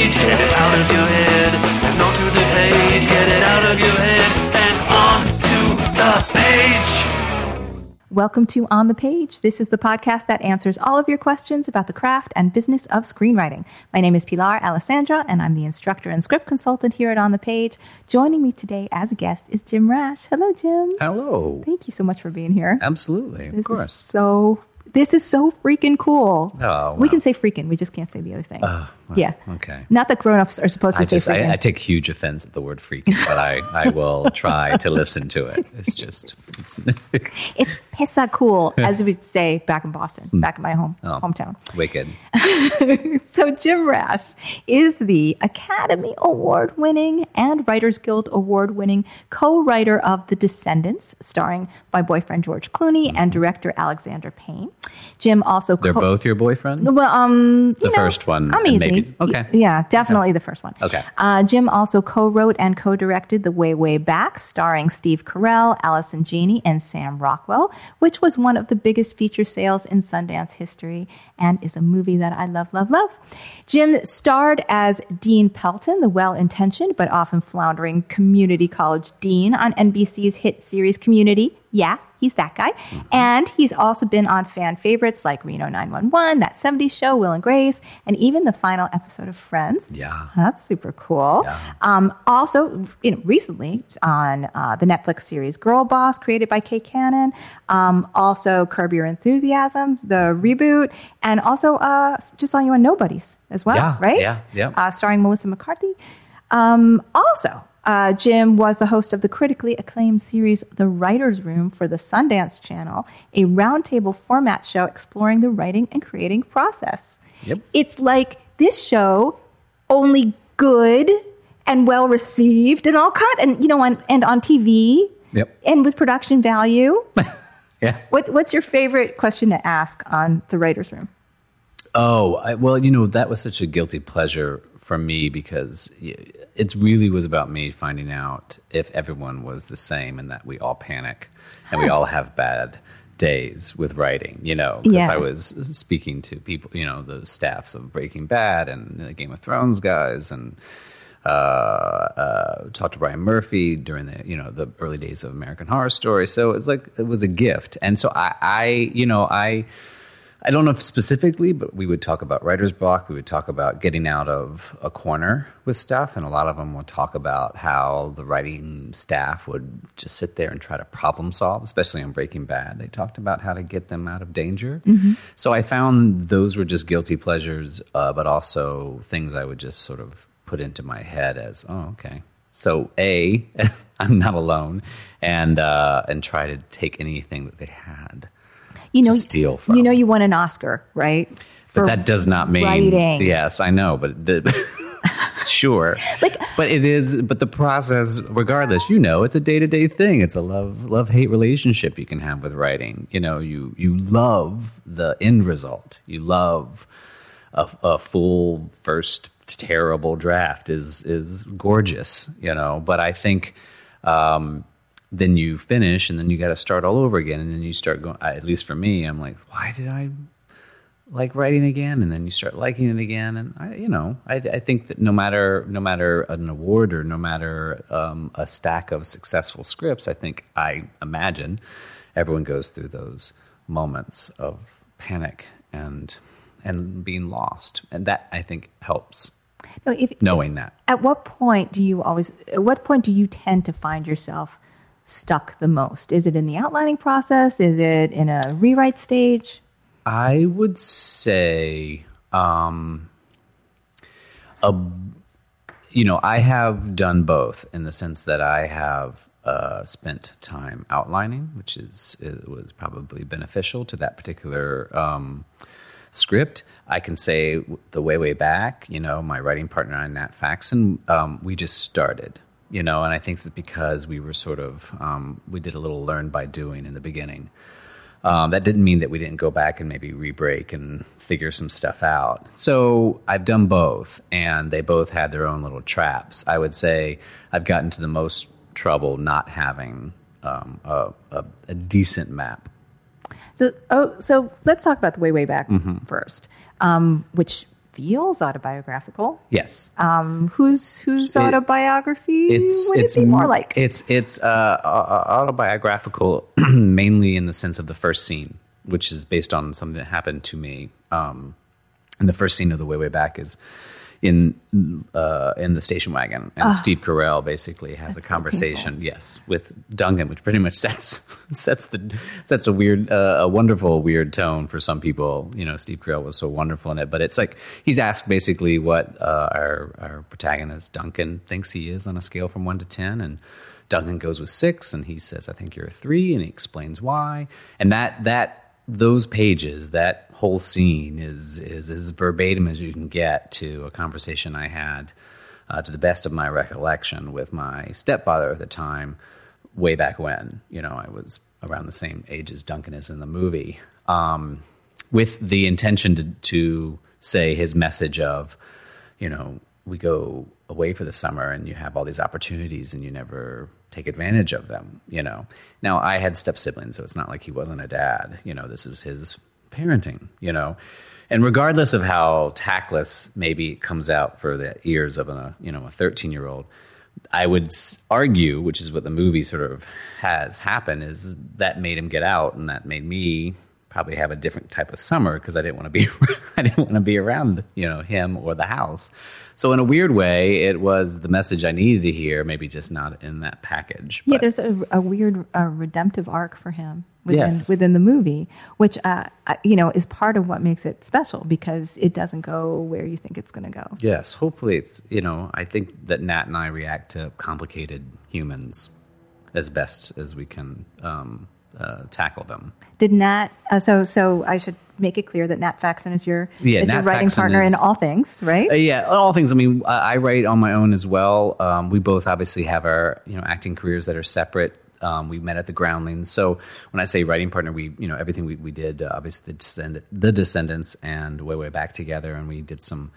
Get it out of your head and onto the page. Get it out of your head and onto the page. Welcome to On the Page. This is the podcast that answers all of your questions about the craft and business of screenwriting. My name is Pilar Alessandra, and I'm the instructor and script consultant here at On the Page. Joining me today as a guest is Jim Rash. Hello, Jim. Hello. Thank you so much for being here. Absolutely, of course. is so. This is so freaking cool. Oh, We can say freaking. We just can't say the other thing. Yeah. okay. Not that grown-ups are supposed to I say just freaking. I, I take huge offense at the word freaking, but I, I will try to listen to it. It's just it's, it's pissa cool, as we say back in Boston, back in my home Oh. hometown. wicked. So, Jim Rash is the Academy Award winning and Writers Guild Award winning co writer of The Descendants, starring my boyfriend George Clooney and director Alexander Payne. Jim also They're co- both your boyfriend. Well, um, The know, first one, I'm easy. Maybe- okay. Yeah, definitely the first one. Okay. Uh, Jim also co-wrote and co-directed The Way Way Back, starring Steve Carell, Allison Janney, and Sam Rockwell, which was one of the biggest feature sales in Sundance history and is a movie that I love, love, love. Jim starred as Dean Pelton, the well-intentioned but often floundering community college dean on NBC's hit series Community. Yeah, he's that guy. And he's also been on fan favorites like Reno 911, That 70s Show, Will and Grace, and even the final episode of Friends. Yeah. That's super cool. Yeah. Um, also, you know, recently on uh, the Netflix series Girlboss, created by Kay Cannon. Um, also, Curb Your Enthusiasm, the reboot, and also uh, just saw you on Nobodies as well, Yeah, right? yeah, yeah. Uh, starring Melissa McCarthy. Um, also, uh, Jim was the host of the critically acclaimed series The Writer's Room for the Sundance Channel, a roundtable format show exploring the writing and creating process. Yep. It's like this show, only good and well received and all kind, and you know, on, and on TV, Yep. and with production value. Yeah. what, what's your favorite question to ask on The Writer's Room? Oh, I, well, you know, that was such a guilty pleasure for me because it really was about me finding out if everyone was the same and that we all panic and we all have bad days with writing, you know, because Yeah. I was speaking to people, you know, the staffs of Breaking Bad and the Game of Thrones guys and uh, uh, talked to Ryan Murphy during the you know the early days of American Horror Story. So it's like it was a gift, and so I, I you know I. I don't know if specifically, but we would talk about writer's block. We would talk about getting out of a corner with stuff. And a lot of them would talk about how the writing staff would just sit there and try to problem solve, especially on Breaking Bad. They talked about how to get them out of danger. So I found those were just guilty pleasures, uh, but also things I would just sort of put into my head as, oh, okay. So, A, I'm not alone, and, uh, and try to take anything that they had You know, steal from. You know, you won an Oscar, right? But that does not mean writing. yes, I know, but the, sure. Like- but it is. But the process, regardless, you know, it's a day to day thing. It's a love love hate relationship you can have with writing. You know, you you love the end result. You love a, a full first terrible draft is is gorgeous. You know, but I think. Um, then you finish and then you got to start all over again and then you start going at least for me i'm like why did i like writing again and then you start liking it again and I, you know I, I think that no matter no matter an award or no matter um, a stack of successful scripts i think i imagine everyone goes through those moments of panic and and being lost and that i think helps No, if, knowing that At what point do you always? At what point do you tend to find yourself stuck the most? Is it in the outlining process? Is it in a rewrite stage? I would say, um, a, you know, I have done both in the sense that I have uh, spent time outlining, which is was probably beneficial to that particular um, script. I can say the way way back. You know, my writing partner Nat Faxon, um, we just started. You know, and I think it's because we were sort of um, we did a little learn by doing in the beginning. Um, that didn't mean that we didn't go back and maybe re-break and figure some stuff out. So I've done both, and they both had their own little traps. I would say I've gotten to the most trouble not having um, a, a, a decent map. So, oh, so let's talk about the way way back Mm-hmm. first, um, which feels autobiographical. Yes. Um, whose whose It- autobiography it's would it's it be more like? it's it's uh, autobiographical mainly in the sense of the first scene which is based on something that happened to me um, and the first scene of the way way back is in uh, in the station wagon. And Steve Carell basically has a Ah. That's so conversation yes with Duncan which pretty much sets sets the sets a weird uh, a wonderful weird tone for some people. You know Steve Carell was so wonderful in it. But it's like he's asked basically what uh, our our protagonist Duncan thinks he is on a scale from 1 to 10 and Duncan goes with 6 and he says I think you're a 3 and he explains why. And that that those pages, that whole scene is is as verbatim as you can get to a conversation I had, uh, to the best of my recollection, with my stepfather at the time, way back when. You know, I was around the same age as Duncan is in the movie, um, with the intention to to say his message of, you know, we go away for the summer and you have all these opportunities and you never take advantage of them, you know. Now, I had step siblings, so it's not like he wasn't a dad, you know, this was his parenting, you know. And regardless of how tactless maybe it comes out for the ears of a, you know, a 13-year-old, I would argue, which is what the movie sort of has happened, is that made him get out, and that made me probably have a different type of summer because I didn't want to be I didn't want to be around you know him or the house. So in a weird way, it was the message I needed to hear, maybe just not in that package. yeah, there's a, a weird uh, redemptive arc for him within Yes. within the movie, which uh, uh, you know is part of what makes it special because it doesn't go where you think it's going to go. yes, hopefully it's you know I think that Nat and I react to complicated humans as best as we can um, uh, tackle them. Did Nat? Uh, so so I should make it clear that Nat Faxon is your Yeah, is your writing Faxon partner in all things, right? Uh, yeah, all things. I mean, I I write on my own as well. Um, we both obviously have our you know acting careers that are separate. Um, we met at the Groundlings. So when I say writing partner, we you know everything we we did. Uh, obviously, the, Descend- the Descendants and way way back together, and we did some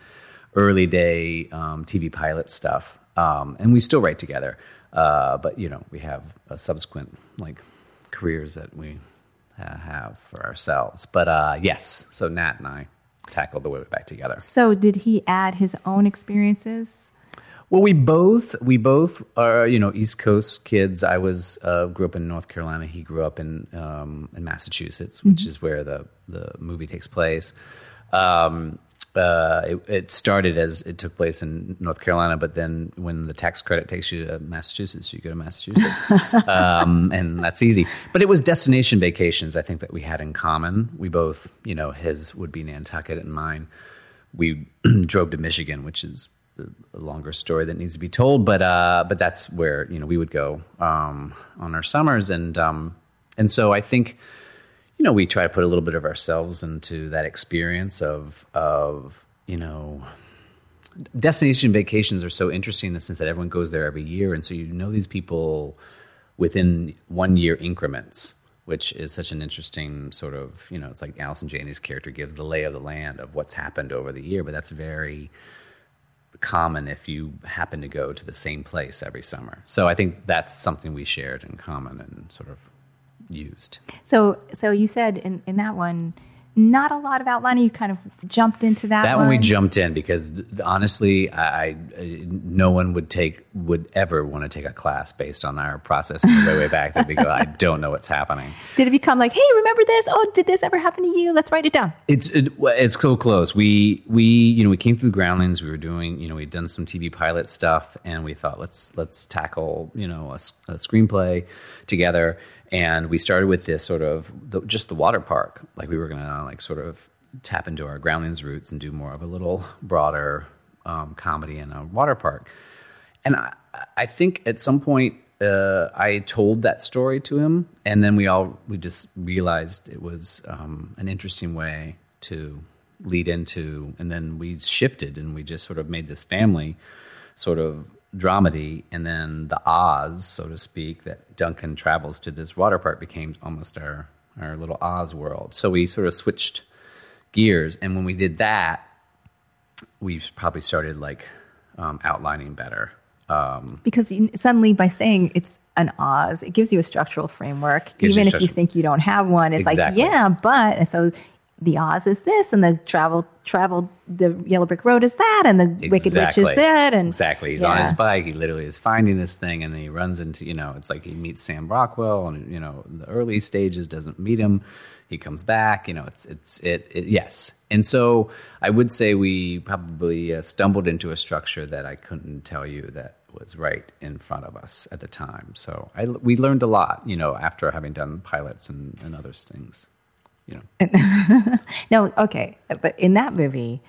early day um, TV pilot stuff. Um, and we still write together. Uh, but you know, we have a subsequent like careers that we uh, have for ourselves. But uh, yes, so Nat and I tackled the way we back together. So did he add his own experiences? Well, we both we both are you know East Coast kids. I was uh, grew up in North Carolina. He grew up in um, in Massachusetts, which is where the the movie takes place. Um, uh, it, it started as it took place in North Carolina, but then when the tax credit takes you to Massachusetts, you go to Massachusetts, um, and that's easy. But it was destination vacations. I think that we had in common. We both, you know, his would be Nantucket and mine we drove to Michigan, which is a longer story that needs to be told, but uh, but that's where you know we would go um, on our summers, and um, and so I think you know we try to put a little bit of ourselves into that experience of of you know destination vacations are so interesting in the sense that everyone goes there every year, and so you know these people within one year increments, which is such an interesting sort of you know it's like Allison Janney's character gives the lay of the land of what's happened over the year, but that's very common if you happen to go to the same place every summer. So I think that's something we shared in common and sort of used. So so you said in, in that one, not a lot of outlining. You kind of jumped into that. That one we jumped in because honestly, I, I no one would take would ever want to take a class based on our process the way way back. That we go, I don't know what's happening. Did it become like, hey, remember this? Oh, did this ever happen to you? Let's write it down. It's it, it's so close. We we you know we came through the groundlings. We were doing you know we'd done some TV pilot stuff, and we thought let's let's tackle you know a screenplay together. And we started with this sort of the, just the water park, like we were gonna like sort of tap into our groundlings roots and do more of a little broader um, comedy in a water park. And I, I think at some point uh, I told that story to him, and then we all we just realized it was um, an interesting way to lead into, and then we shifted and we just sort of made this family sort of dramedy, and then the Oz, so to speak, that Duncan travels to this water park became almost our our little Oz world. So we sort of switched gears, and when we did that, we probably started like um, outlining better. Um, because you, suddenly by saying it's an Oz, it gives you a structural framework. Even if you think you don't have one, it's Exactly. like, yeah, but and so the Oz is this, and the travel travel the Yellow Brick Road is that, and the Wicked Witch is that, and exactly, he's on his bike. He literally is finding this thing, and then he runs into you know, it's like he meets Sam Rockwell, and you know, in the early stages doesn't meet him. He comes back, you know. It's it's it, it yes, and so I would say we probably uh, stumbled into a structure that I couldn't tell you that was right in front of us at the time. So I we learned a lot, you know, after having done pilots and, and other things, you know. No, okay. But in that movie,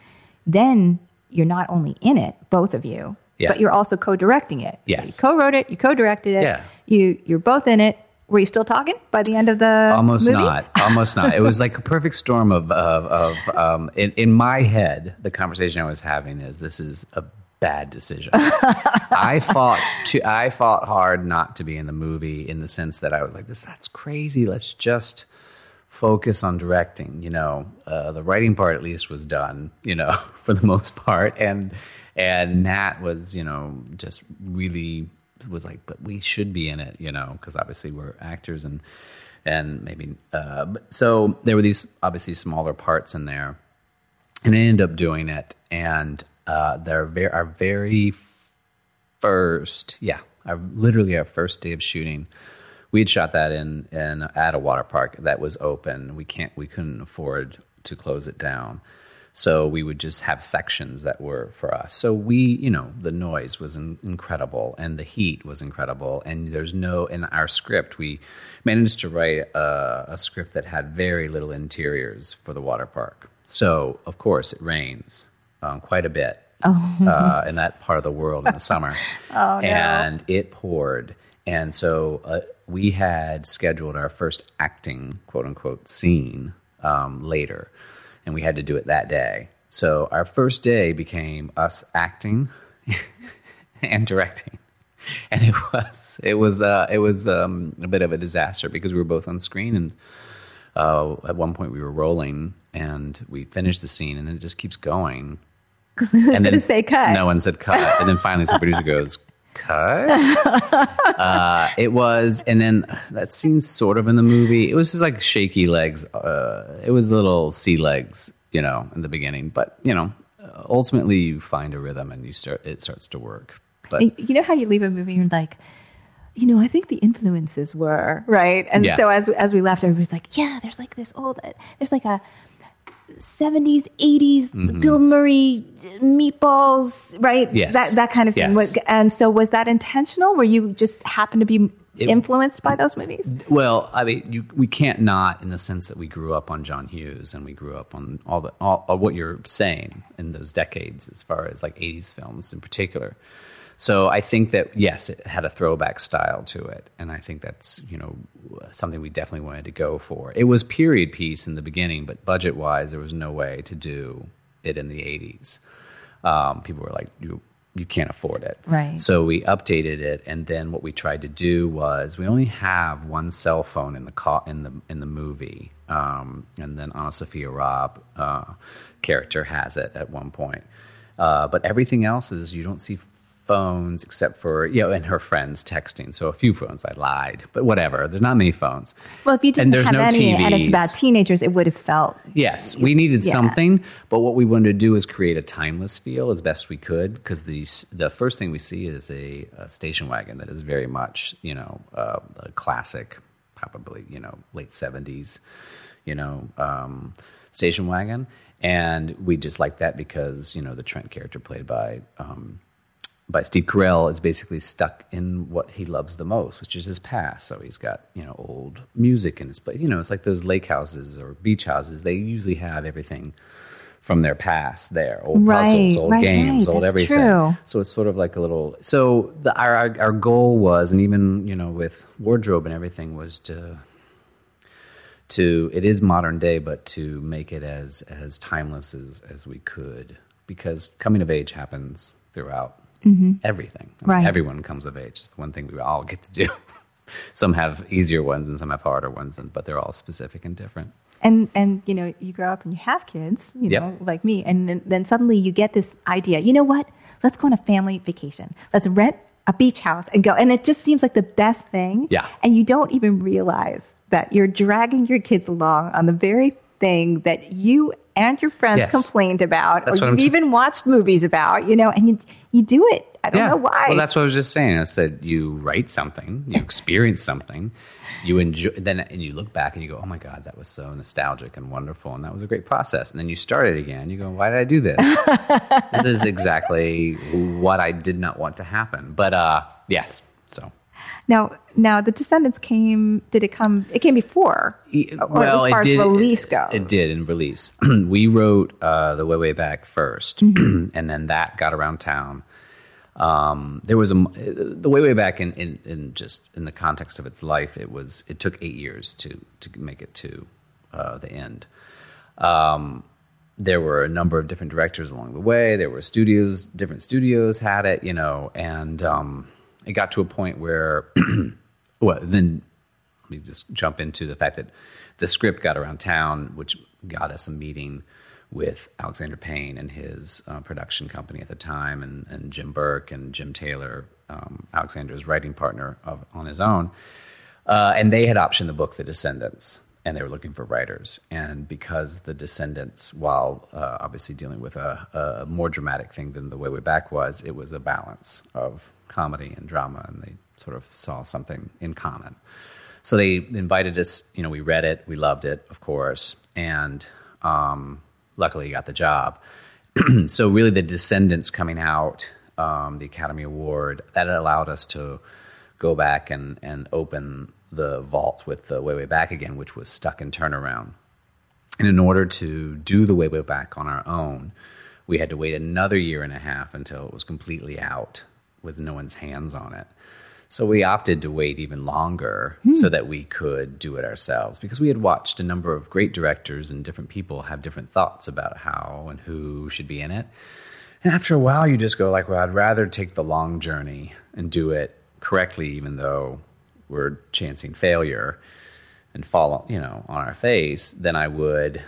then you're not only in it, both of you, Yeah. but you're also co-directing it. Yes. So you co-wrote it, you co-directed it. Yeah. You you're both in it. Were you still talking by the end of the almost movie? not almost not it was like a perfect storm of of, of um, in, in my head the conversation i was having is this is a bad decision i fought to i fought hard not to be in the movie in the sense that i was like this that's crazy let's just focus on directing you know uh, the writing part at least was done you know for the most part. And and nat was you know just really was like but we should be in it you know because obviously we're actors and and maybe uh, so there were these obviously smaller parts in there. And I ended up doing it. And uh, their very, our very first yeah our, literally our first day of shooting we had shot that in, in at a water park that was open we can't we couldn't afford to close it down so we would just have sections that were for us so we you know the noise was in, incredible and the heat was incredible and there's no in our script we managed to write a, a script that had very little interiors for the water park so of course it rains um, quite a bit uh, in that part of the world in the summer. oh, no. And it poured. And so uh, we had scheduled our first acting, quote unquote, scene um, later. And we had to do it that day. So our first day became us acting and directing. And it was it was uh, it was um, a bit of a disaster because we were both on screen and uh, at one point we were rolling and we finished the scene and then it just keeps going Because and going to say cut. No one said cut, and then finally some producer goes cut. uh, it was, and then that scene sort of in the movie. It was just like shaky legs. Uh, it was little sea legs, you know, in the beginning. But you know, ultimately you find a rhythm and you start. It starts to work. But you know how you leave a movie and you're like, you know, I think the influences were right, and Yeah. so as as we left, everybody's like, yeah, there's like this old, there's like a. 70s, 80s, Mm-hmm. Bill Murray meatballs, right? Yes. That that kind of thing. Yes. And so was that intentional? Were you just happened to be It- influenced by those movies? Well, I mean, you, we can't not in the sense that we grew up on John Hughes and we grew up on all the all, all what you're saying in those decades, as far as like '80s films in particular. So I think that yes, it had a throwback style to it, and I think that's you know something we definitely wanted to go for. It was period piece in the beginning, but budget wise, there was no way to do it in the '80s. Um, people were like, you you can't afford it, Right. So we updated it, and then what we tried to do was we only have one cell phone in the co- in the in the movie, um, and then AnnaSophia Robb uh, character has it at one point, uh, but everything else is you don't see phones except for you know and her friends texting. So a few phones. I lied, but whatever. There's not many phones. Well, if you didn't and there's have no any, and it's about teenagers, it would have felt Yes, we needed Yeah. something, but what we wanted to do is create a timeless feel as best we could because the the first thing we see is a, a station wagon that is very much you know uh, a classic, probably you know late seventies, you know um, station wagon, and we just like that because you know the Trent character played by. Um, by Steve Carell is basically stuck in what he loves the most, which is his past. So he's got you know old music in his place. You know, it's like those lake houses or beach houses. They usually have everything from their past there, old Right, puzzles, old right, games, right. old That's everything. true. So it's sort of like a little. So the, our our our goal was, and even you know with wardrobe and everything, was to to it is modern day, but to make it as as timeless as as we could, because coming of age happens throughout Mm-hmm. everything. I mean, Right. Everyone comes of age. It's the one thing we all get to do. some have easier ones and some have harder ones, and, but they're all specific and different. and and you know you grow up and you have kids you Yep. know like me and then, then suddenly you get this idea you know what let's go on a family vacation let's rent a beach house and go and it just seems like the best thing Yeah. and you don't even realize that you're dragging your kids along on the very thing that you and your friends Yes. complained about That's or you've t- even watched movies about you know and you, you do it i don't know why Well, that's what I was just saying. I said you write something, you experience something, you enjoy, then and you look back and you go, "Oh my God, that was so nostalgic and wonderful, and that was a great process." And then you start it again. You go, "Why did I do this? this is exactly what I did not want to happen." But uh, yes, so now now the descendants came did it come it came before or as far as release goes It did in release. we wrote uh, the way way back 1st Mm-hmm. and then that got around town. Um, there was a the way way back in, in, in just in the context of its life. It was it took eight years to to make it to uh, the end. Um, there were a number of different directors along the way. There were studios, different studios had it, you know, and um, it got to a point where, well, then let me just jump into the fact that the script got around town, which got us a meeting with Alexander Payne and his uh, production company at the time, and, and Jim Burke and Jim Taylor, um, Alexander's writing partner of, on his own. Uh, and they had optioned the book The Descendants, and they were looking for writers. And because The Descendants, while uh, obviously dealing with a, a more dramatic thing than The Way Way Back was, it was a balance of comedy and drama, and they sort of saw something in common. So they invited us. You know, we read it, we loved it, of course, and um, luckily got the job. so really, the Descendants coming out, um, the Academy Award, that allowed us to go back and and open the vault with the Way Way Back again, which was stuck in turnaround. And in order to do the Way Way Back on our own, we had to wait another year and a half until it was completely out with no one's hands on it. So we opted to wait even longer hmm. so that we could do it ourselves because we had watched a number of great directors and different people have different thoughts about how and who should be in it. And after a while, you just go like, well, I'd rather take the long journey and do it correctly, even though we're chancing failure and fall, you know, on our face, than I would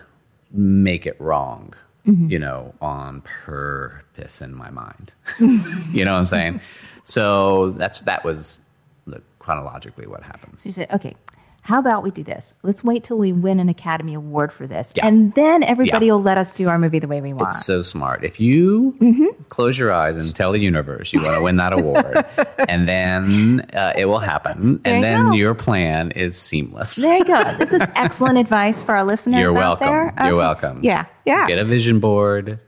make it wrong, Mm-hmm. you know, on purpose in my mind. you know what I'm saying? So that's that was the, chronologically what happened. So you said, okay, how about we do this? Let's wait till we win an Academy Award for this. Yeah. And then everybody Yeah. will let us do our movie the way we want. It's so smart. If you Mm-hmm. close your eyes and tell the universe you want to win that award, and then uh, it will happen, There and you then go. your plan is seamless. there you go. This is excellent advice for our listeners You're out welcome. You're Okay. welcome. Yeah, yeah. Get a vision board.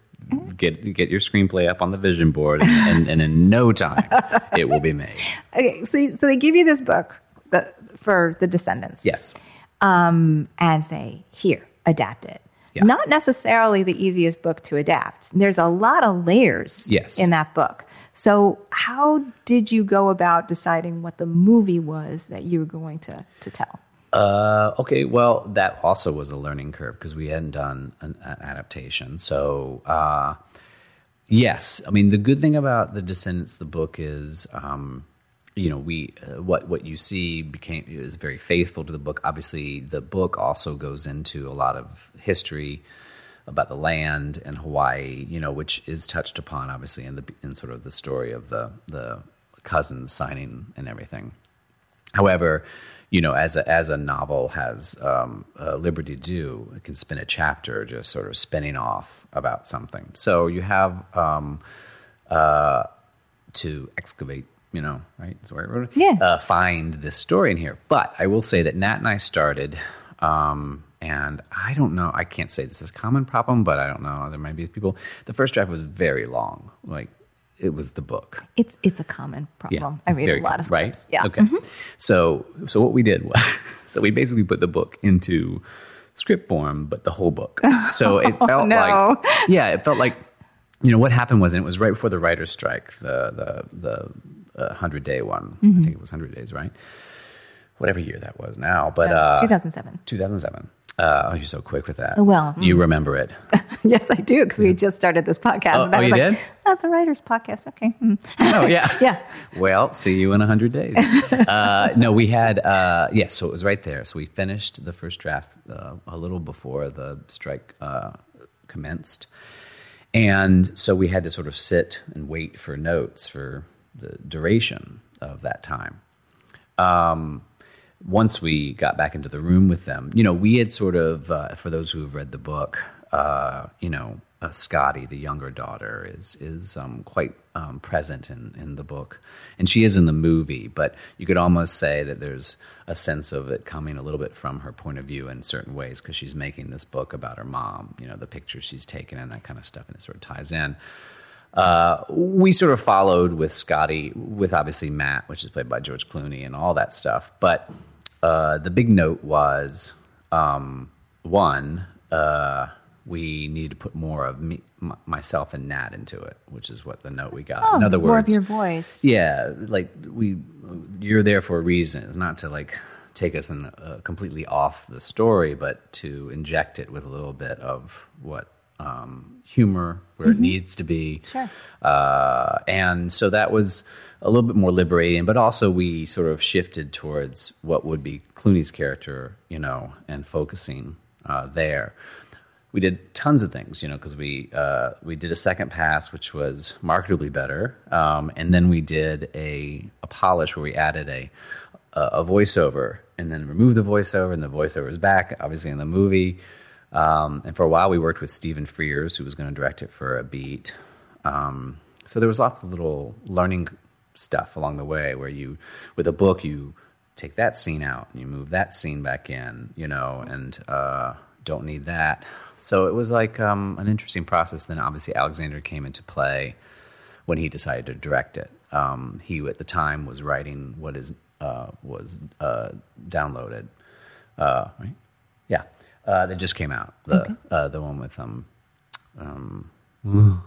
Get get your screenplay up on the vision board, and, and, and in no time, it will be made. Okay, so, so they give you this book the, for the Descendants. Yes. um, and say, here, adapt it. Yeah. Not necessarily the easiest book to adapt. There's a lot of layers Yes. in that book. So, how did you go about deciding what the movie was that you were going to, to tell? Uh, okay, well, that also was a learning curve because we hadn't done an, an adaptation. So, uh, yes, I mean the good thing about the Descendants, the book is, um, you know, we uh, what what you see became is very faithful to the book. Obviously, the book also goes into a lot of history about the land and Hawaii, you know, which is touched upon obviously in the in sort of the story of the the cousins signing and everything. However, you know, as a, as a novel has um, uh, liberty to do, it can spin a chapter just sort of spinning off about something. So you have um, uh, to excavate, you know, right? That's where I wrote it. Yeah. Uh, find this story in here. But I will say that Nat and I started, um, and I don't know, I can't say this is a common problem, but I don't know. There might be people. The first draft was very long. Like, it was the book. It's it's a common problem. I read a lot good, of scripts. Right? Yeah. Mm-hmm. Okay. So so what we did was so we basically put the book into script form, but the whole book. So it felt Oh, no. like yeah, it felt like you know what happened was, and it was right before the writers' strike, the the the uh, hundred day one. Mm-hmm. I think it was hundred days, right? whatever year that was now, but Uh, uh, 2007. 2007. Uh, oh, you're so quick with that. Oh, well, you remember it. yes, I do because we just started this podcast. Oh, oh, you like, did? That's a writer's podcast. Okay. Hmm. Oh yeah, Yeah. Well, see you in hundred days. uh, no, we had uh, yes. so it was right there. So we finished the first draft uh, a little before the strike uh, commenced, and so we had to sort of sit and wait for notes for the duration of that time. Um, once we got back into the room with them, you know, we had sort of, uh, for those who have read the book, uh, you know, uh, Scotty, the younger daughter, is is um, quite um, present in, in the book, and she is in the movie. But you could almost say that there's a sense of it coming a little bit from her point of view in certain ways because she's making this book about her mom. You know, the pictures she's taken and that kind of stuff, and it sort of ties in. Uh, we sort of followed with Scotty, with obviously Matt, which is played by George Clooney, and all that stuff. But uh, the big note was um, one, uh, we need to put more of me, m- myself and Nat into it, which is what the note we got. Oh, In other more of words, your voice. yeah, like we, you're there for a reason. It's not to like take us in uh, completely off the story, but to inject it with a little bit of what um, humor where it needs to be. Sure. Uh, and so that was a little bit more liberating, but also we sort of shifted towards what would be Clooney's character, you know, and focusing uh, there. We did tons of things, you know, because we uh, we did a second pass, which was marketably better, um, and then we did a, a polish where we added a a a voiceover, and then removed the voiceover, and the voiceover is back, obviously in the movie. Um, and for a while, we worked with Stephen Frears, who was going to direct it for a beat. Um, so there was lots of little learning stuff along the way where you, with a book, you take that scene out and you move that scene back in, you know, and uh, don't need that. So it was like um, an interesting process. Then obviously Alexander came into play when he decided to direct it. Um, he at the time was writing what is uh, was uh, downloaded, uh, right? Uh, that just came out. The uh, the one with um, um, oh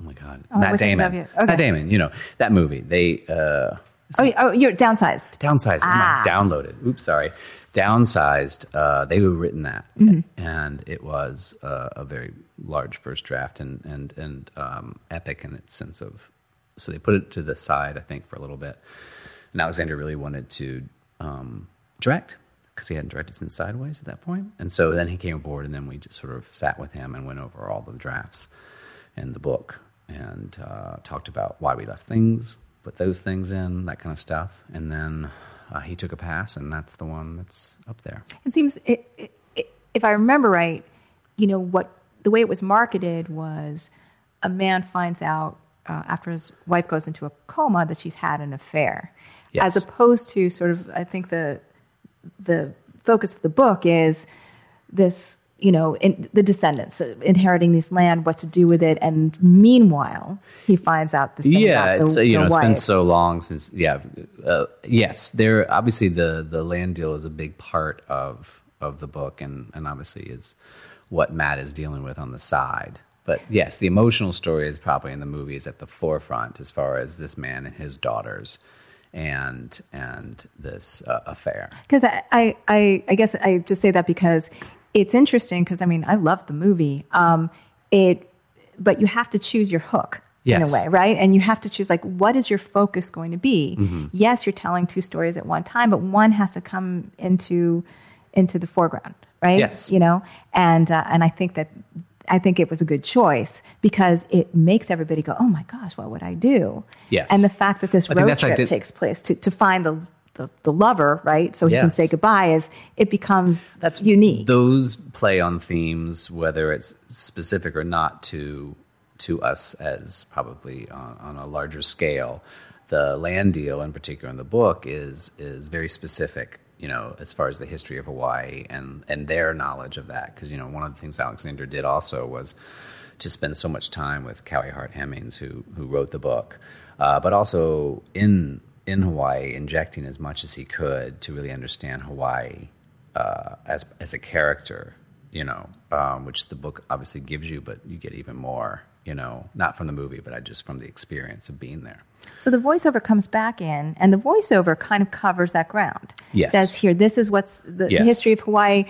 my god, Oh, Matt wish I could Damon. you- okay. Matt Damon. You know that movie. They uh, Oh, oh, you're downsized. downsized, Ah. downloaded. Oops, sorry. Downsized. Uh, they were written that, Mm-hmm. and it was uh, a very large first draft and and and um, epic in its sense of. So they put it to the side, I think, for a little bit. And Alexander really wanted to um, direct because he hadn't directed since Sideways at that point. And so then he came aboard, and then we just sort of sat with him and went over all the drafts and the book and uh, talked about why we left things, put those things in, that kind of stuff. And then uh, he took a pass, and that's the one that's up there. It seems, it, it, it, if I remember right, you know what the way it was marketed was a man finds out uh, after his wife goes into a coma that she's had an affair, Yes. as opposed to sort of I think the the focus of the book is this you know in, the descendants inheriting this land, what to do with it, and meanwhile he finds out this thing yeah, the, it's you know it's been so long since yeah. Uh, yes, there obviously the the land deal is a big part of of the book, and and obviously is what Matt is dealing with on the side. But yes, the emotional story is probably in the movie is at the forefront as far as this man and his daughters, and and this uh, affair. Because I, I, I, I guess I just say that because it's interesting. Because I mean, I loved the movie. Um, it, but you have to choose your hook in a way, right? And you have to choose like what is your focus going to be. Mm-hmm. Yes, you're telling two stories at one time, but one has to come into into the foreground, right? Yes. you know, and uh, and I think that. I think it was a good choice because it makes everybody go, "Oh my gosh, what would I do?" Yes. and the fact that this I road that's how I trip did- takes place to, to find the, the the lover, right? So he can say goodbye. Is it becomes that's unique? Those play on themes, whether it's specific or not, to to us as probably on, on a larger scale. The land deal, in particular, in the book, is is very specific. You know, as far as the history of Hawaii and and their knowledge of that, because you know one of the things Alexander did also was to spend so much time with Kaui Hart Hemmings, who who wrote the book, uh, but also in in Hawaii, injecting as much as he could to really understand Hawaii uh, as as a character, you know, um, which the book obviously gives you, but you get even more you know, not from the movie, but I just from the experience of being there. So the voiceover comes back in, and the voiceover kind of covers that ground. Yes. Says here, this is what's the Yes. history of Hawaii.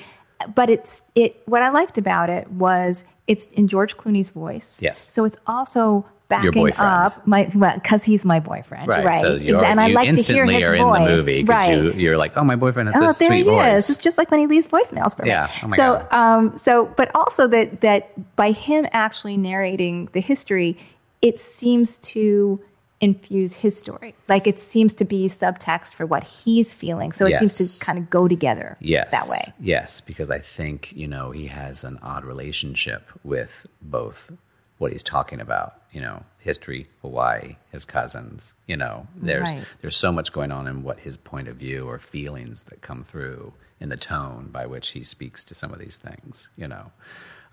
But it's it. What I liked about it was it's in George Clooney's voice. Yes. So it's also backing up my because he's my boyfriend. Right. So you're, and I like to hear his are voice. in the movie right. you, you're like, oh, my boyfriend has Oh, such there sweet he voice. is. It's just like when he leaves voicemails for me. Yeah. Oh my so, God. um, so, but also that that by him actually narrating the history, it seems to infuse his story. Like it seems to be subtext for what he's feeling. So it seems to kind of go together yes, that way. Yes, because I think you know he has an odd relationship with both what he's talking about. You know, history, Hawaii, his cousins. You know, there's Right. there's so much going on in what his point of view or feelings that come through in the tone by which he speaks to some of these things. You know,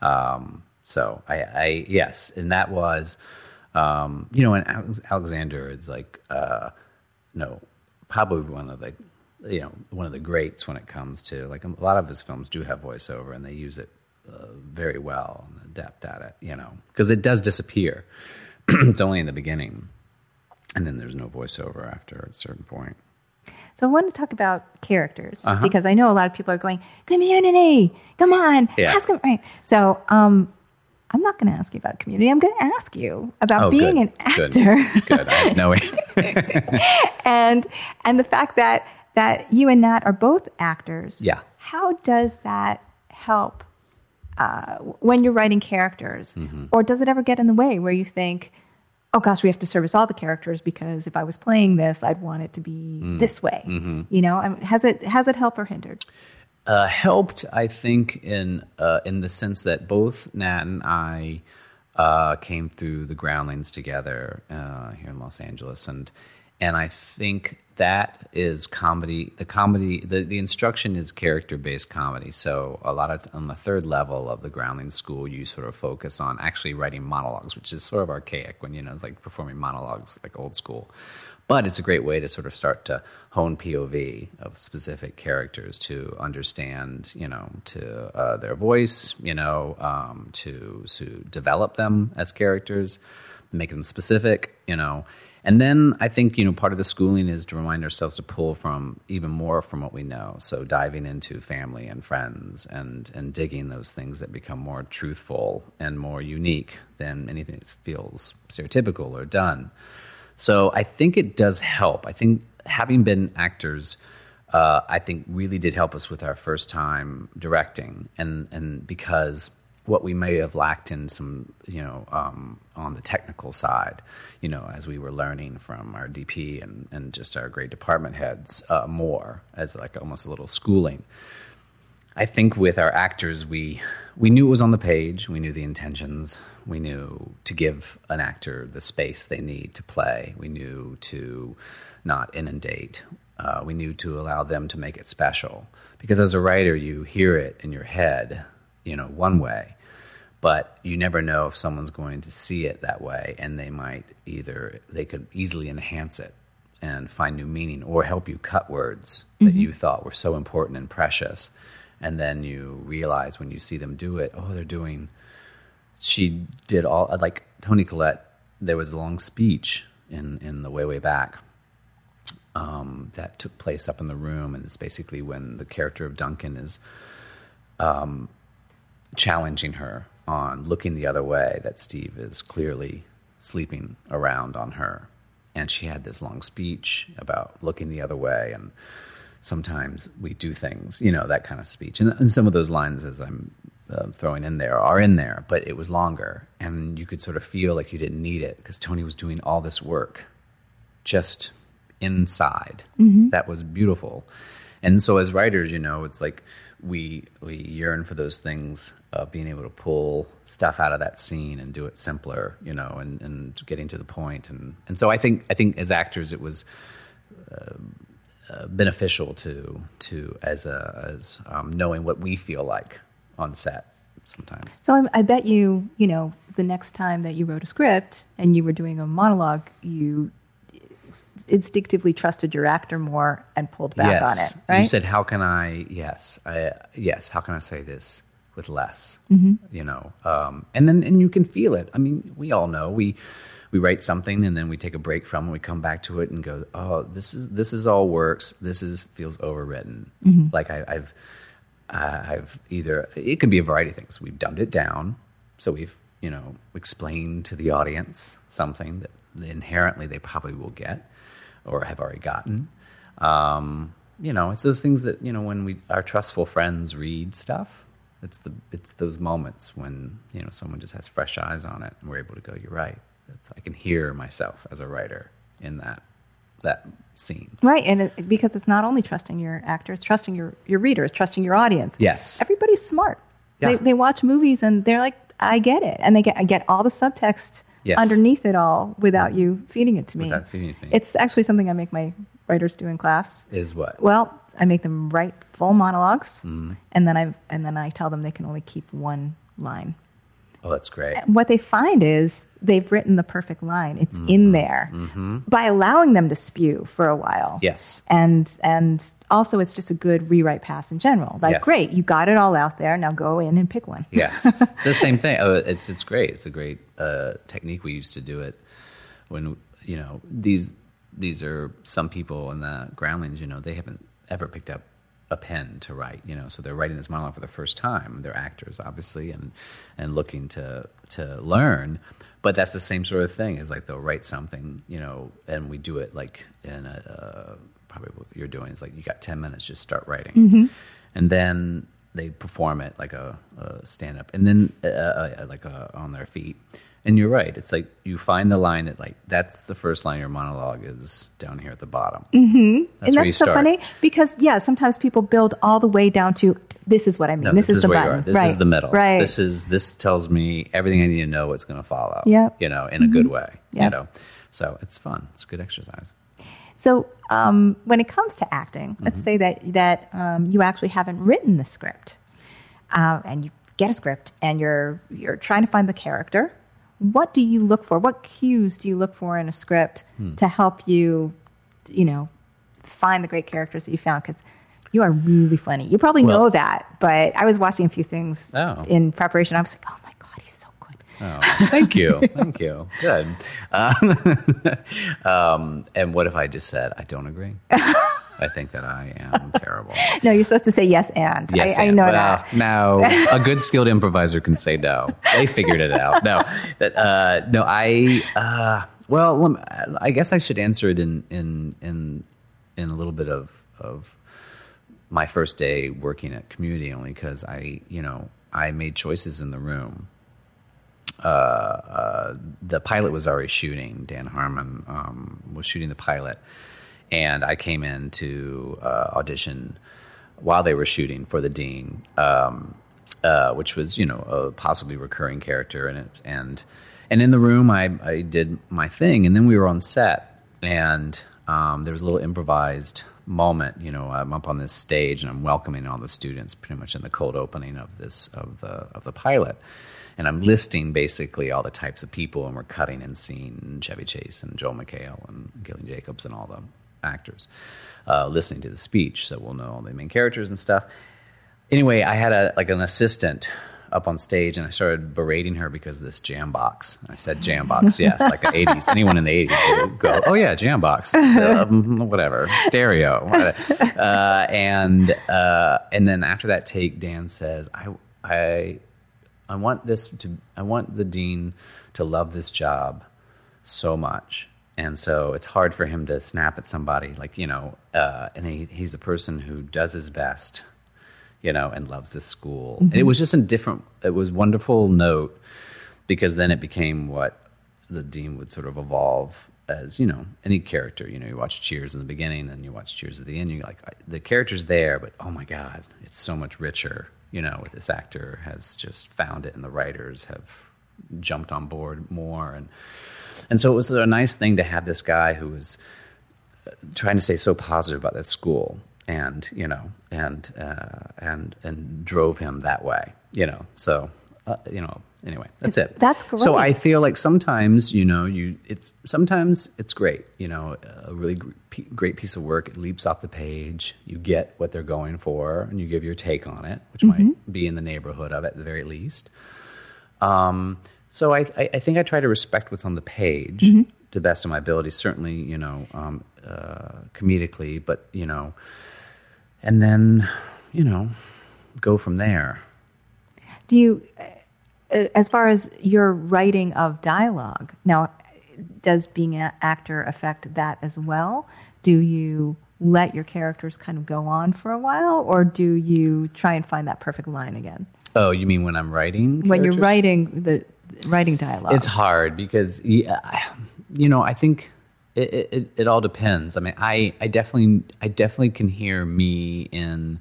um, so I, I yes, and that was. Um, you know, and Alexander is like, uh, no, probably one of the, you know, one of the greats when it comes to like a lot of his films do have voiceover and they use it uh, very well adept at it, you know, because it does disappear. it's only in the beginning, and then there's no voiceover after a certain point. So I want to talk about characters Uh-huh. because I know a lot of people are going, community, come on, Yeah. ask them. Right. So um, I'm not going to ask you about community. I'm going to ask you about Oh, being good, an actor. Good. I have no and and the fact that that you and Nat are both actors. Yeah. How does that help uh, when you're writing characters, Mm-hmm. or does it ever get in the way where you think, "Oh gosh, we have to service all the characters because if I was playing this, I'd want it to be Mm. this way." Mm-hmm. You know, I mean, has it has it helped or hindered? uh, helped, I think, in uh, in the sense that both Nat and I uh, came through the Groundlings together uh, here in Los Angeles, and and I think that is comedy. The comedy, the, the instruction is character based comedy. So a lot of on the third level of the Groundlings school, you sort of focus on actually writing monologues, which is sort of archaic when you know it's like performing monologues like old school. But it's a great way to sort of start to hone POV of specific characters to understand, you know, to uh, their voice, you know, um, to to develop them as characters, make them specific, you know. And then I think you know part of the schooling is to remind ourselves to pull from even more from what we know. So diving into family and friends and and digging those things that become more truthful and more unique than anything that feels stereotypical or done. So I think it does help. I think having been actors, uh, I think really did help us with our first time directing, and and because what we may have lacked in some, you know, um, on the technical side, you know, as we were learning from our DP and and just our great department heads uh, more as like almost a little schooling. I think with our actors, we we knew it was on the page. We knew the intentions. We knew to give an actor the space they need to play. We knew to not inundate. Uh, we knew to allow them to make it special. Because as a writer, you hear it in your head, you know, one way, but you never know if someone's going to see it that way, and they might either they could easily enhance it and find new meaning, or help you cut words that you thought were so important and precious and then you realize when you see them do it, oh, they're doing. She did all like Toni Collette. There was a long speech in in the way way back um, that took place up in the room, and it's basically when the character of Duncan is um, challenging her on looking the other way. That Steve is clearly sleeping around on her, and she had this long speech about looking the other way and sometimes we do things, you know, that kind of speech. And, and some of those lines, as I'm uh, throwing in there, are in there, but it was longer. And you could sort of feel like you didn't need it because Toni was doing all this work just inside. That was beautiful. And so as writers, you know, it's like we we yearn for those things of being able to pull stuff out of that scene and do it simpler, you know, and, and getting to the point. And, and so I think I think as actors it was uh, beneficial to to as a, as um, knowing what we feel like on set sometimes. So I, I bet you, you know, the next time that you wrote a script and you were doing a monologue, you instinctively trusted your actor more and pulled back yes, on it, right? You said, "How can I?" Yes, I, yes. How can I say this with less. You know, um, and then and you can feel it. I mean, we all know we we write something and then we take a break from it. We come back to it and go, oh, this is this is all works. This is feels overwritten. Like I, I've I've either it can be a variety of things. We've dumbed it down, so we've you know explained to the audience something that inherently they probably will get or have already gotten. Um, you know, it's those things that you know when we our trustful friends read stuff. It's the it's those moments when you know someone just has fresh eyes on it and we're able to go. You're right. It's, I can hear myself as a writer in that that scene. Right, and it, because it's not only trusting your actors, trusting your your readers, trusting your audience. Yes. everybody's smart. They they watch movies and they're like, I get it, and they get I get all the subtext Yes. underneath it all without you feeding it to me. Without feeding it to me. It's actually something I make my writers do in class. Is what? Well, I make them write full monologs, Mm-hmm. and then I and then I tell them they can only keep one line. Oh, that's great. What they find is they've written the perfect line. It's Mm-hmm. in there by allowing them to spew for a while. Yes. and and also it's just a good rewrite pass in general. Like, Yes. great, you got it all out there. Now go in and pick one. Yes, it's the same thing. Oh, it's it's great. It's a great uh, technique. We used to do it when you know these these are some people in the groundlings. You know, they haven't ever picked up a pen to write. You know, so they're writing this monologue for the first time. They're actors, obviously, and and looking to to learn. But that's the same sort of thing. Is like they'll write something, you know, and we do it like in a uh, probably what you're doing is like you got ten minutes, just start writing, and then they perform it like a, a stand up, and then uh, uh, like uh on their feet. And you're right. It's like you find the line that like that's the first line of your monologue is down here at the bottom. Mm-hmm. That's and where you that's so start. funny because yeah, sometimes people build all the way down to this is what I mean. No, this, is, the where button. you are. This right. is the middle. Right. This is this tells me everything I need to know what's going to follow. Yeah. You know, in a good way. Yep. You know, so it's fun. It's a good exercise. So um, when it comes to acting, let's Mm-hmm. say that that um, you actually haven't written the script, uh, and you get a script, and you're you're trying to find the character. What do you look for? What cues do you look for in a script Hmm. to help you, you know, find the great characters that you found? Because you are really funny. You probably Well- know that, but I was watching a few things Oh. in preparation. I was like, oh my god, he's so good. Oh, thank you, thank you. Good. Um, um, and what if I just said I don't agree? I think that I am terrible. No, you're supposed to say yes and. Yes, I, I know well, that. Now, a good skilled improviser can say no. They figured it out. No, that uh, no, I uh, well, I guess I should answer it in in in in a little bit of of my first day working at community only because I you know I made choices in the room. Uh, uh, the pilot was already shooting. Dan Harmon um, was shooting the pilot, and I came in to uh, audition while they were shooting for the dean, um, uh, which was you know a possibly recurring character, and it, and and in the room I, I did my thing, and then we were on set, and um, there was a little improvised moment. You know, I'm up on this stage and I'm welcoming all the students, pretty much in the cold opening of this of the of the pilot. And I'm listing basically all the types of people, and we're cutting and seeing Chevy Chase and Joel McHale and Gillian Jacobs and all the actors uh, listening to the speech, so we'll know all the main characters and stuff. Anyway, I had a like an assistant up on stage, and I started berating her because of this jam box. I said jam box, yes, like the '80s. Anyone in the '80s would go, "Oh yeah, jam box, um, whatever, stereo." whatever. Uh, and uh, and then after that take, Dan says, "I I I want this to I want the dean to love this job so much." And so it's hard for him to snap at somebody like you know, uh, and he, he's a person who does his best you know, and loves this school. And it was just a different, it was wonderful note because then it became what the dean would sort of evolve as, you know, any character. You know, you watch Cheers in the beginning and you watch Cheers at the end. You're like, the character's there, but oh my God, it's so much richer. You know, with this actor has just found it and the writers have jumped on board more. And, and so it was a nice thing to have this guy who was trying to stay so positive about this school and you know and uh, and and drove him that way you know so uh, you know anyway, that's it. That's great. So. I feel like sometimes, you know, you it's sometimes it's great. You know, a really great piece of work. It leaps off the page. You get what they're going for, and you give your take on it, which Mm-hmm. might be in the neighborhood of it at the very least. Um, so I, I, I think I try to respect what's on the page Mm-hmm. to the best of my ability. Certainly, you know, um, uh, comedically, but you know, and then you know, go from there. Do you, uh, as far as your writing of dialogue, now, does being an actor affect that as well? Do you let your characters kind of go on for a while, or do you try and find that perfect line again? Oh, you mean when I'm writing? When you're writing the writing dialogue, It's hard because you know I think it, it, it all depends. I mean, I, I definitely I definitely can hear me in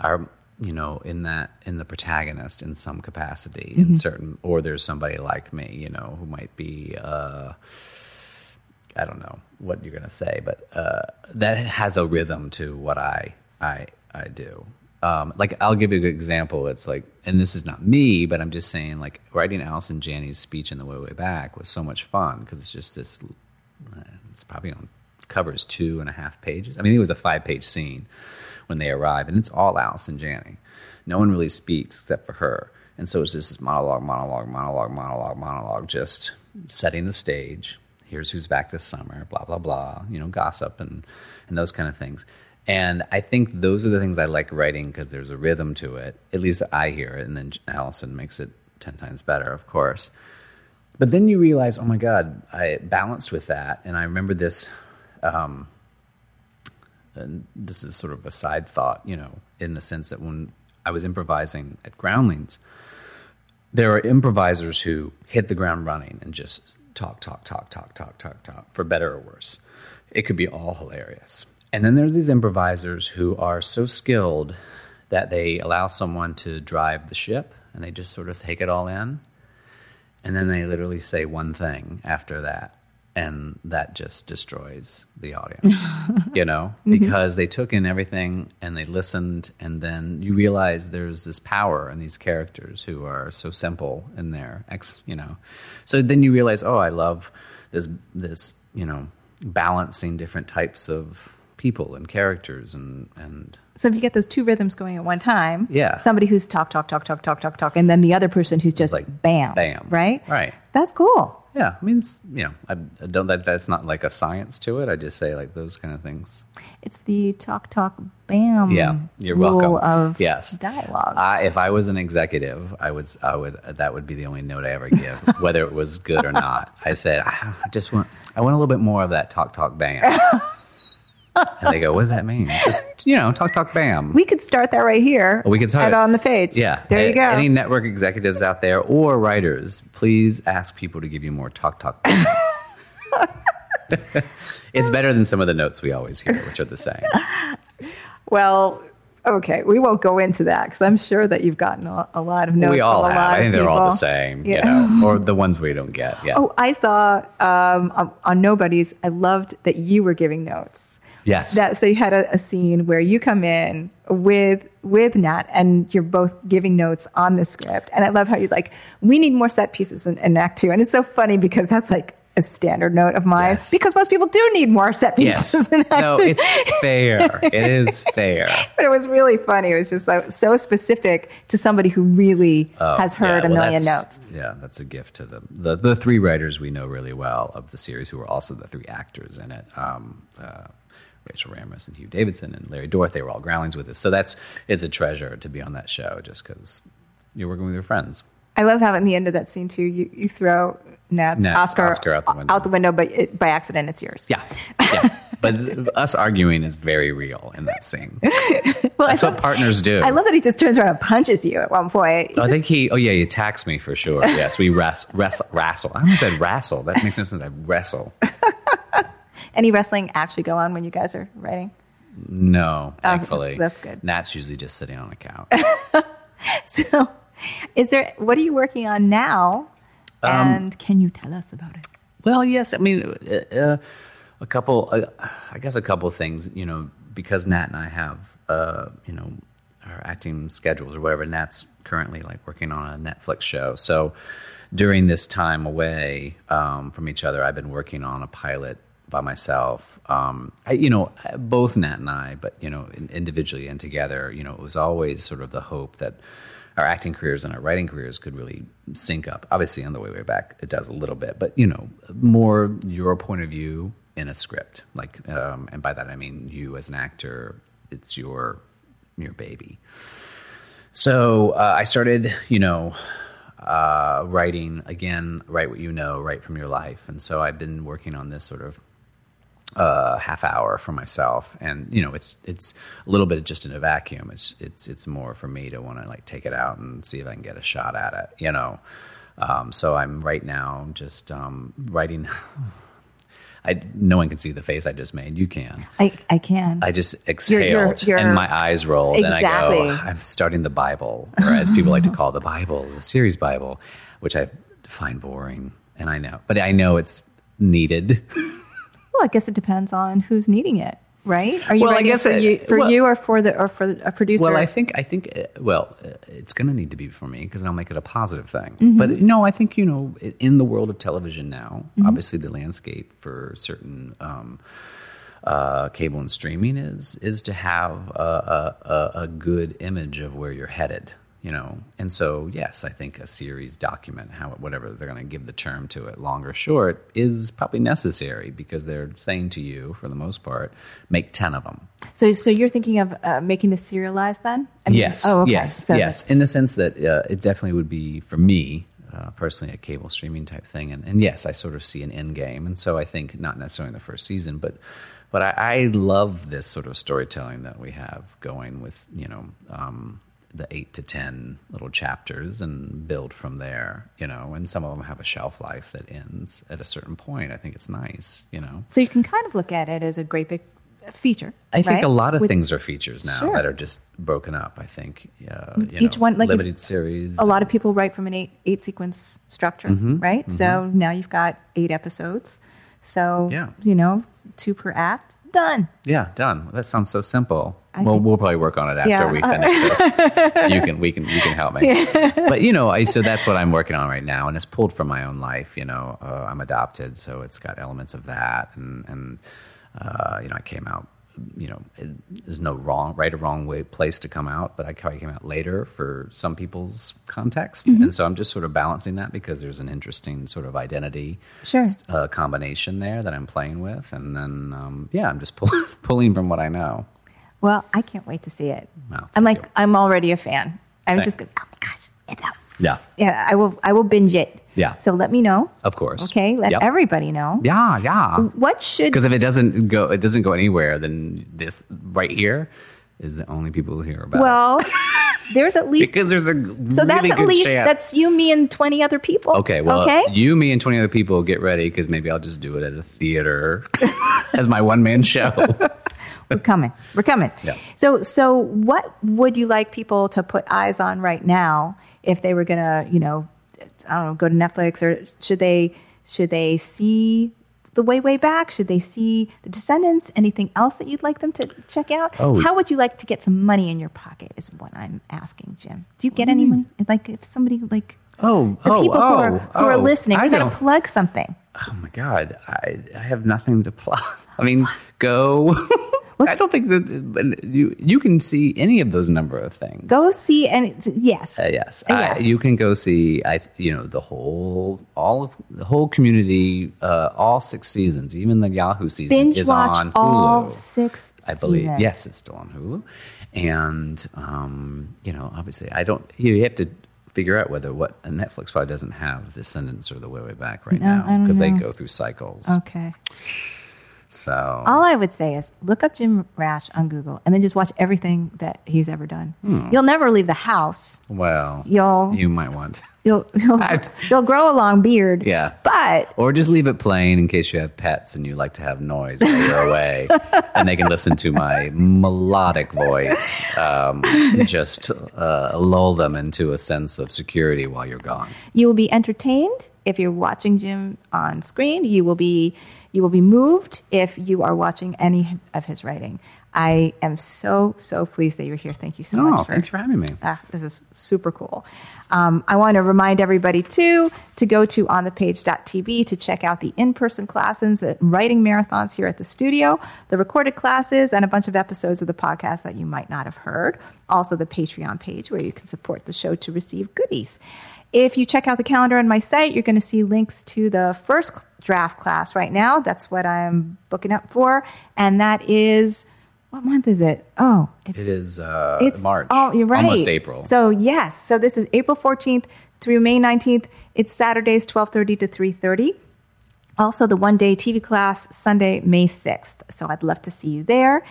our you know in that in the protagonist in some capacity in certain or there's somebody like me you know who might be uh, I don't know what you're gonna say, but uh, that has a rhythm to what I I I do. Um, like I'll give you an example. It's like, and this is not me, but I'm just saying, like writing Allison Janney's speech in the way way back was so much fun because it's just this. It's probably on covers two and a half pages. I mean, it was a five page scene when they arrive, and it's all Allison Janney. No one really speaks except for her, and so it's just this monologue, monologue, monologue, monologue, monologue, just setting the stage. Here's who's back this summer, blah blah blah. You know, gossip and and those kind of things. And I think those are the things I like writing because there's a rhythm to it. At least I hear it, and then Allison makes it ten times better, of course. But then you realize, oh my God, I balanced with that. And I remember this, um, and this is sort of a side thought, you know, in the sense that when I was improvising at Groundlings, there are improvisers who hit the ground running and just talk, talk, talk, talk, talk, talk, talk, for better or worse. It could be all hilarious. And then there's these improvisers who are so skilled that they allow someone to drive the ship and they just sort of take it all in. And then they literally say one thing after that. And that just destroys the audience, you know, mm-hmm. because they took in everything and they listened. And then you realize there's this power in these characters who are so simple in their ex, you know. So then you realize, oh, I love this, this, you know, balancing different types of people and characters and, and So if you get those two rhythms going at one time, Yeah. somebody who's talk, talk, talk, talk, talk, talk, talk, and then the other person who's just like, bam, bam. right, Right. That's cool. Yeah, I mean, it's, you know, I, I don't that that's not like a science to it. I just say like those kind of things. It's the talk, talk, bam. Yeah, you're rule welcome. Of yes, dialogue. I, if I was an executive, I would I would that would be the only note I ever give, whether it was good or not. I said "Ah, I just want I want a little bit more of that talk talk bam. and they go, "What does that mean?" Just you know, talk talk bam. we could start that right here. We could start it. on the page. Yeah. there A- you go. Any network executives out there or writers, please ask people to give you more talk talk. Bam. it's better than some of the notes we always hear, which are the same. well, okay, we won't go into that because I'm sure that you've gotten a, a lot of notes. we all have. I think they're all the same, Yeah. you know, or the ones we don't get. Yeah. Oh, I saw um, on, on Nobodies. I loved that you were giving notes. Yes. That so you had a, a scene where you come in with with Nat and you're both giving notes on the script. And I love how you're like, we need more set pieces in, in Act Two. And it's so funny because that's like a standard note of mine Yes. because most people do need more set pieces yes. in Act No, it's fair. It is fair. but it was really funny. It was just so, so specific to somebody who really has heard Oh, Yeah, a well, million notes. Yeah, that's a gift to them. The the three writers we know really well of the series, who are also the three actors in it. Um, uh, Rachel Ramras and Hugh Davidson and Larry Dorf, they were all groundlings with us. So that's it's a treasure to be on that show just because you're working with your friends. I love how in the end of that scene too, you, you throw Nat's, Nat's Oscar, Oscar out the window. out the window, but it, by accident it's yours. Yeah, yeah. but us arguing is very real in that scene. well, That's I what partners do. I love that he just turns around and punches you at one point. I think he. Oh yeah, he attacks me for sure. Yes, we wrestle. wrestle, wrestle. I almost said wrestle. That makes no sense. I wrestle. Any wrestling actually go on when you guys are writing? No, thankfully. Oh, that's good. Nat's usually just sitting on a couch. So, is there what are you working on now? Um, and can you tell us about it? Well, yes. I mean, uh, uh, a couple. Uh, I guess a couple things. You know, because Nat and I have, uh, you know, our acting schedules or whatever. Nat's currently like working on a Netflix show. So during this time away um, from each other, I've been working on a pilot by myself. Um, I, you know, both Nat and I, but you know, individually and together. You know, it was always sort of the hope that our acting careers and our writing careers could really sync up. Obviously, on the way way back, it does a little bit, but you know, more your point of view in a script. Like, um, and by that I mean you as an actor. It's your your baby. So uh, I started, you know, uh, writing again, write what you know, write from your life, and so I've been working on this sort of uh, half hour for myself, and you know, it's it's a little bit just in a vacuum. It's it's it's more for me to want to like take it out and see if I can get a shot at it, you know. Um, so I'm right now just um, writing. I, no one can see the face I just made. You can. I, I can. I just exhaled you're- you're- and my eyes rolled, and I Exactly. go, I'm starting the Bible, or as people like to call the Bible, the series Bible, which I find boring, and I know, but I know it's needed. well, I guess it depends on who's needing it, right? Are you Well, I guess for, it- you, for well- you or for the or for a producer? Well, I think I think uh, well, uh, it's going to need to be for me because I'll make it a positive thing. Mm-hmm. But no, I think you know, in the world of television now, obviously the landscape for certain um, uh, cable and streaming is is to have a, a, a good image of where you're headed. You know, and so yes, I think a series document, how whatever they're going to give the term to it, long or short, is probably necessary because they're saying to you, for the most part, make ten of them. so. So you're thinking of uh, making this serialized then? I mean- yes. Oh, okay. Yes. So yes. In the sense that uh, it definitely would be for me uh, personally a cable streaming type thing, and, and yes, I sort of see an end game, and so I think not necessarily in the first season, but but I, I love this sort of storytelling that we have going with you know. Um, the eight to ten little chapters and build from there, you know. And some of them have a shelf life that ends at a certain point. I think it's nice, you know. So you can kind of look at it as a great big feature. I think a lot of With things are features now Sure. that are just broken up. I think uh, you each know, one, like limited series. A lot of people write from an eight eight sequence structure, Mm-hmm. right? So now you've got eight episodes. So Yeah. you know, two per act, done. Yeah, done. That sounds so simple. I well, think- we'll probably work on it after Yeah. we finish this. you can, we can, you can help me. But you know, I, so that's what I'm working on right now, and it's pulled from my own life. You know, uh, I'm adopted, so it's got elements of that, and and uh, you know, I came out. You know, it, there's no wrong, right or wrong way place to come out, but I probably came out later for some people's context, Mm-hmm. and so I'm just sort of balancing that because there's an interesting sort of identity Sure. uh, combination there that I'm playing with, and then um, yeah, I'm just pull, pulling from what I know. Well, I can't wait to see it. Wow, I'm like, you. I'm already a fan. I'm Thank- just going. Oh my gosh, it's out. Yeah, Yeah, I will. I will binge it. Yeah. So let me know. of course. Okay. Let Yep. everybody know. Yeah, yeah. What should Because if it doesn't go, it doesn't go anywhere. Then this right here is the only people who hear about it. well, there's at least Because there's a so really that's at least chance. that's you, me, and twenty other people. Okay, well, okay. you, me, and 20 other people get ready because maybe I'll just do it at a theater as my one man show. We're coming. We're coming. Yeah. So, so what would you like people to put eyes on right now if they were gonna, you know, I don't know, go to Netflix or should they should they see the way way back? Should they see the Descendants? Anything else that you'd like them to check out? Oh. How would you like to get some money in your pocket? Is what I'm asking, Jim. Do you get any money? Like if somebody like Oh, the oh, people oh, who are who are oh. listening, I you got to plug something. Oh my god, I I have nothing to plug. I mean, go. I don't think that you you can see any of those number of things. Go see and yes, Uh, yes, Uh, I- yes. you can go see. I you know the whole all of the whole community, uh, all six seasons, even the Yahoo season binge is on Hulu. all six. I believe seasons. yes, it's still on Hulu, and um, you know obviously I don't. You have to figure out whether what Netflix probably doesn't have Descendants or The Way Way Back right No, now because they go through cycles. Okay. So All I would say is look up Jim Rash on Google and then just watch everything that he's ever done. Hmm. You'll never leave the house. well, You'll you might want. you'll you'll, you'll grow a long beard. Yeah. But Or just leave it plain in case you have pets and you like to have noise while you're away, and they can listen to my melodic voice. Um, just uh, lull them into a sense of security while you're gone. you will be entertained if you're watching Jim on screen. You will be you will be moved if you are watching any of his writing. I am so, so pleased that you're here. Thank you so Oh, much. thanks for having me. Ah, this is super cool. Um, I want to remind everybody too to go to onthepage.tv to check out the in-person classes and writing marathons here at the studio, the recorded classes, and a bunch of episodes of the podcast that you might not have heard. Also, the Patreon page where you can support the show to receive goodies. If you check out the calendar on my site, you're going to see links to the first draft class right now. That's what I'm booking up for, and that is what month is it? Oh, it's It is uh, it's March. Oh, you're right. Almost April. So yes, so this is April 14th through May 19th. It's Saturdays 12:30 to 3:30. Also, the one-day TV class Sunday, May 6th. So I'd love to see you there.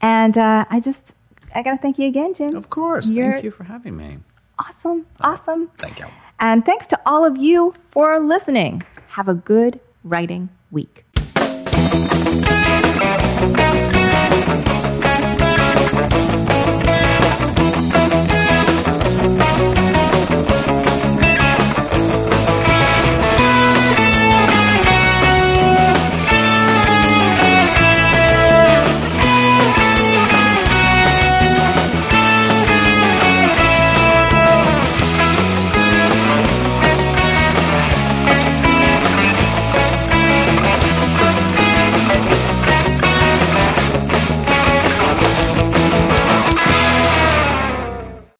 And uh, I just I gotta thank you again, Jim. of course. You're Thank you for having me. awesome, awesome. Thank you. And thanks to all of you for listening. Have a good writing week.